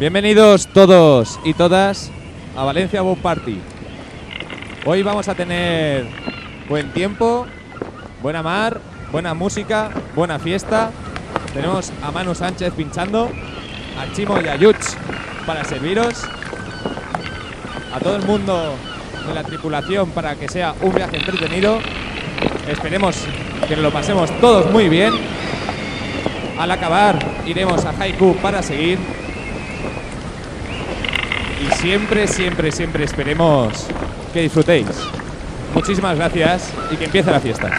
Bienvenidos todos y todas a Valencia Boat Party. Hoy vamos a tener buen tiempo, buena mar, buena música, buena fiesta. Tenemos a Manu Sánchez pinchando, a Chimo y a Yuch para serviros, a todo el mundo de la tripulación para que sea un viaje entretenido. Esperemos que lo pasemos todos muy bien. Al acabar iremos a Haiku para seguir. Siempre, siempre, siempre esperemos que disfrutéis. Muchísimas gracias y que empiece la fiesta.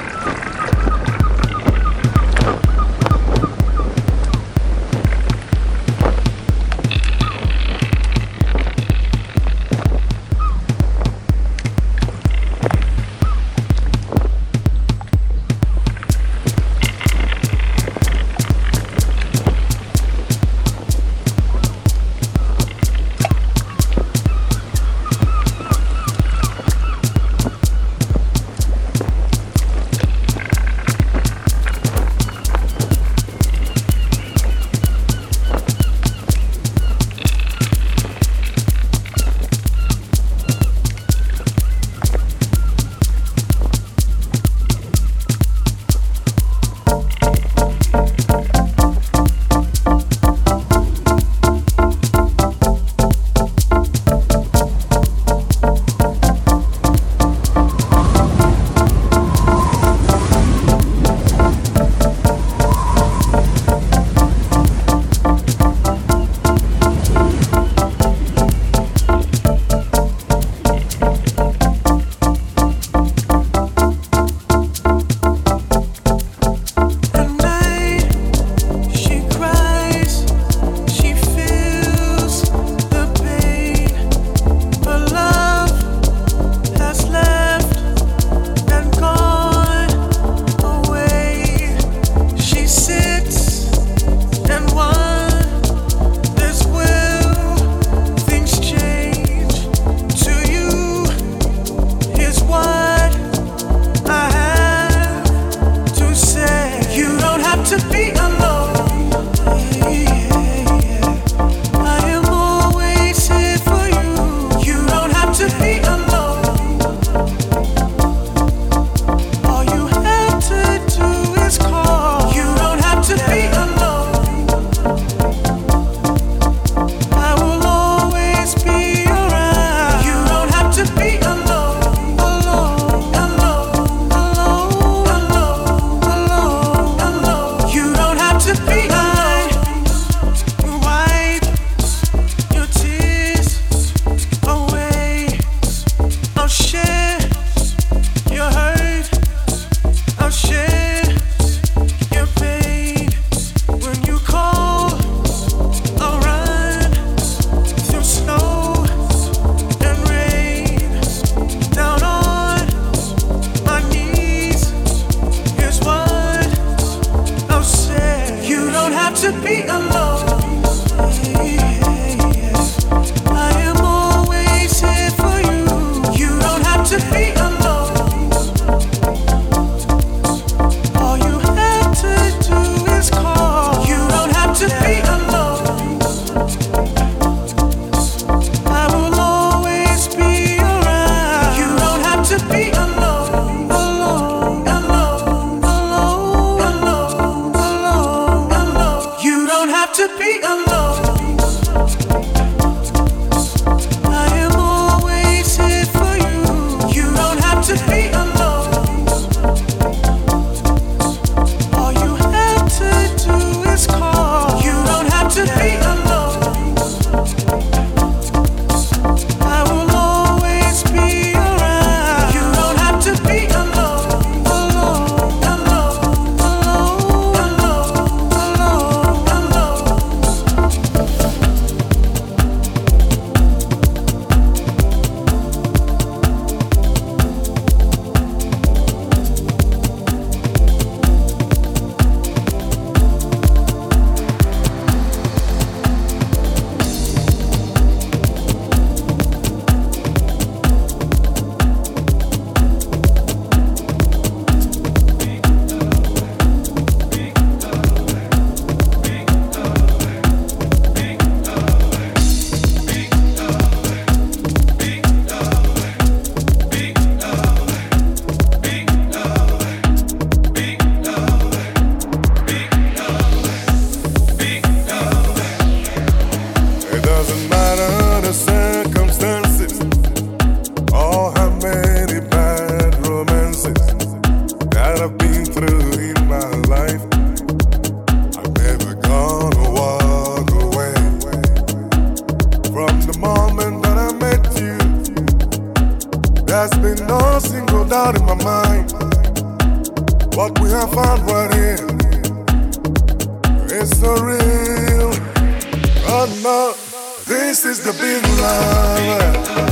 This is the big love.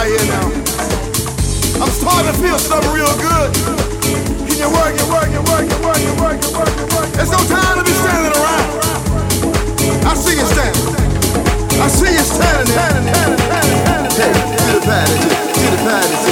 right here now. I'm starting to feel something real good. Can you work, it, work, it, work, it, work, it, work, it, work, it? work? There's no time to be standing around. I see you standing. I see you standing. Hey, do the patty, do the patty.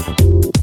you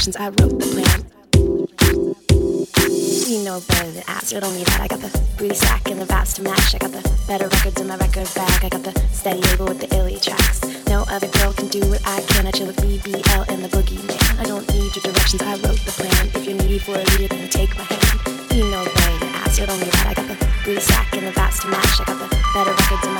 I wrote the plan. You know better than ask, you don't need that. I got the booty sack and the vats to match. I got the better records in my record bag. I got the steady label with the illy tracks. No other girl can do what I can. I chill with BBL and the boogie man. I don't need your directions, I wrote the plan. If you're needy for a leader, then take my hand. You know better than ask, you don't need that. I got the booty sack and the vats to match. I got the better records in my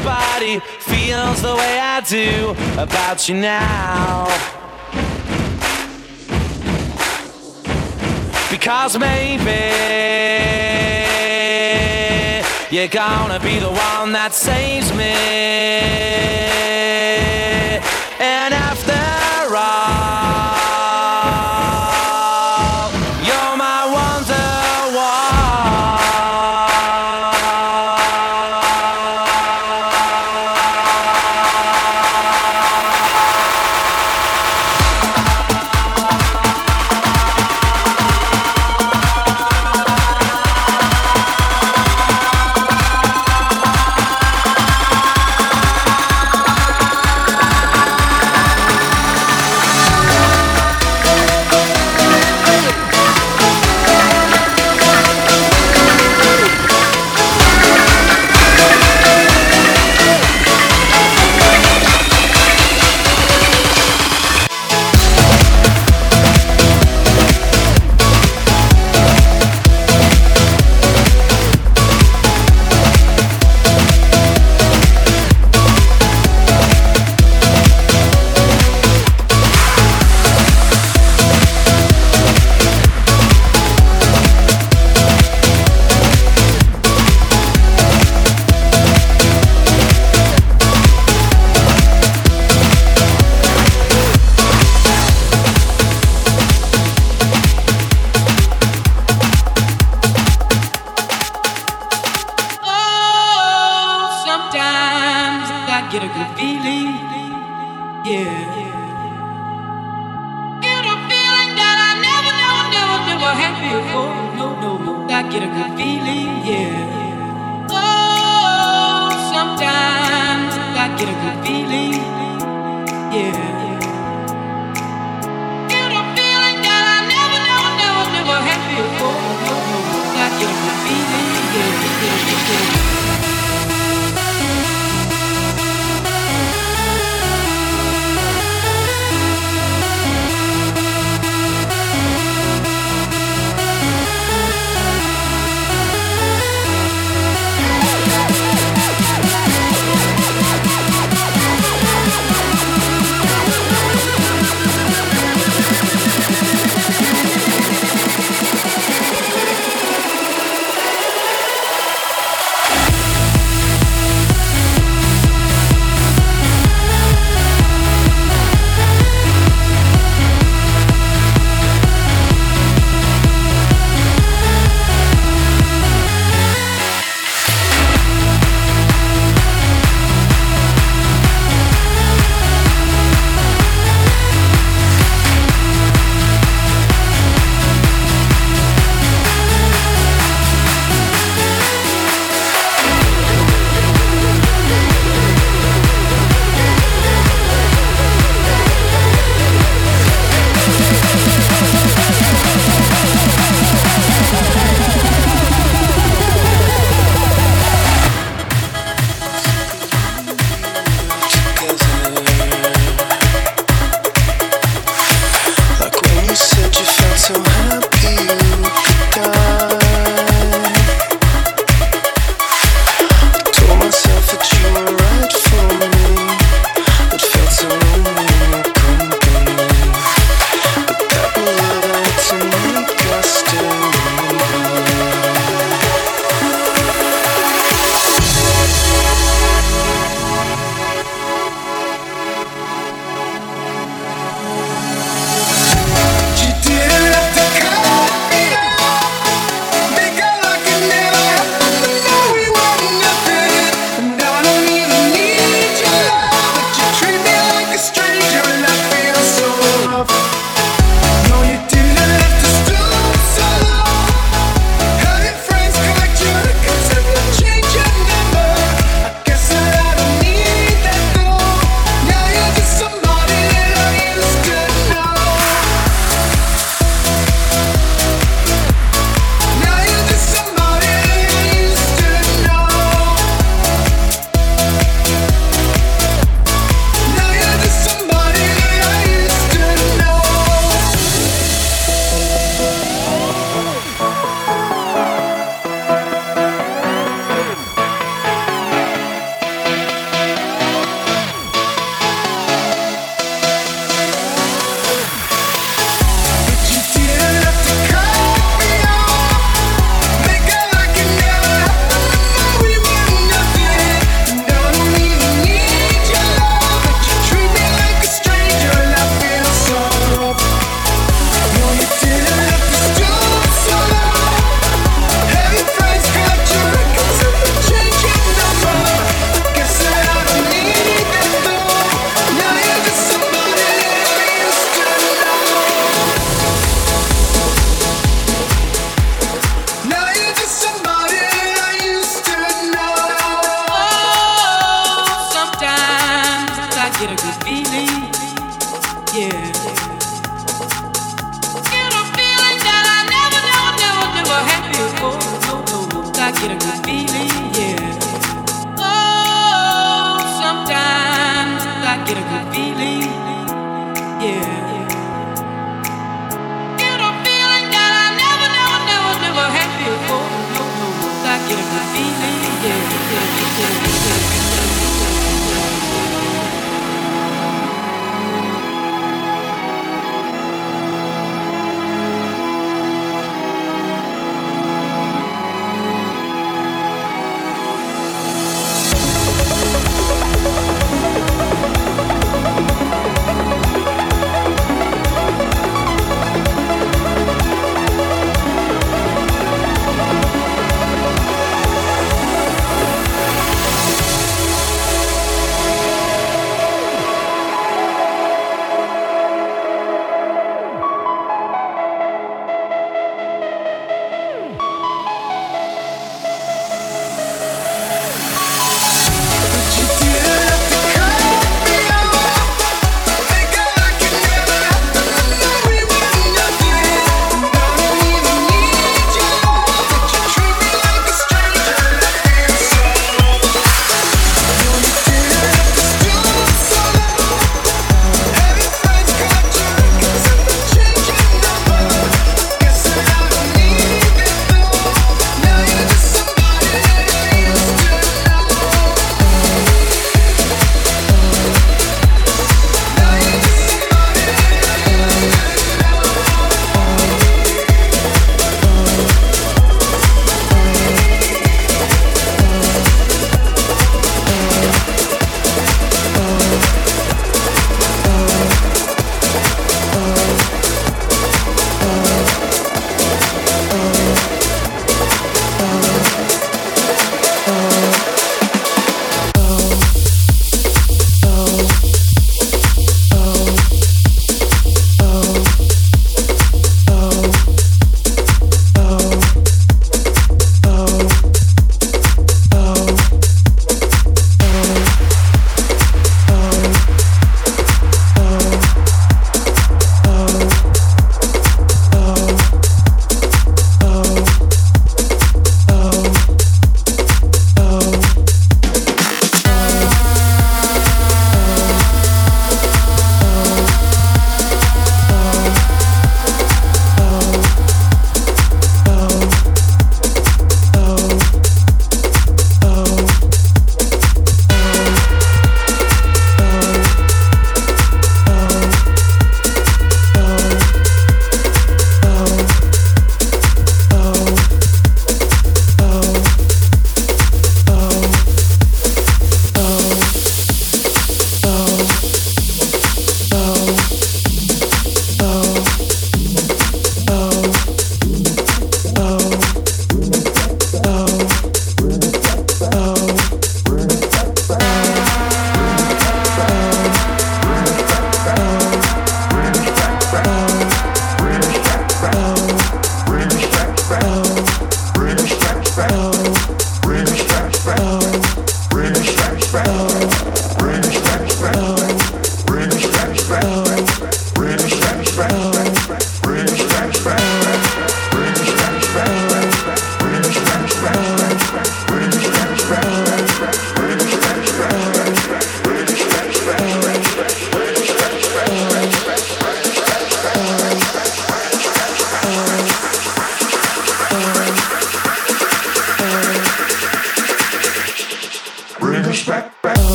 anybody feels the way I do about you now. Because maybe you're gonna be the one that saves me. And after all,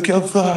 together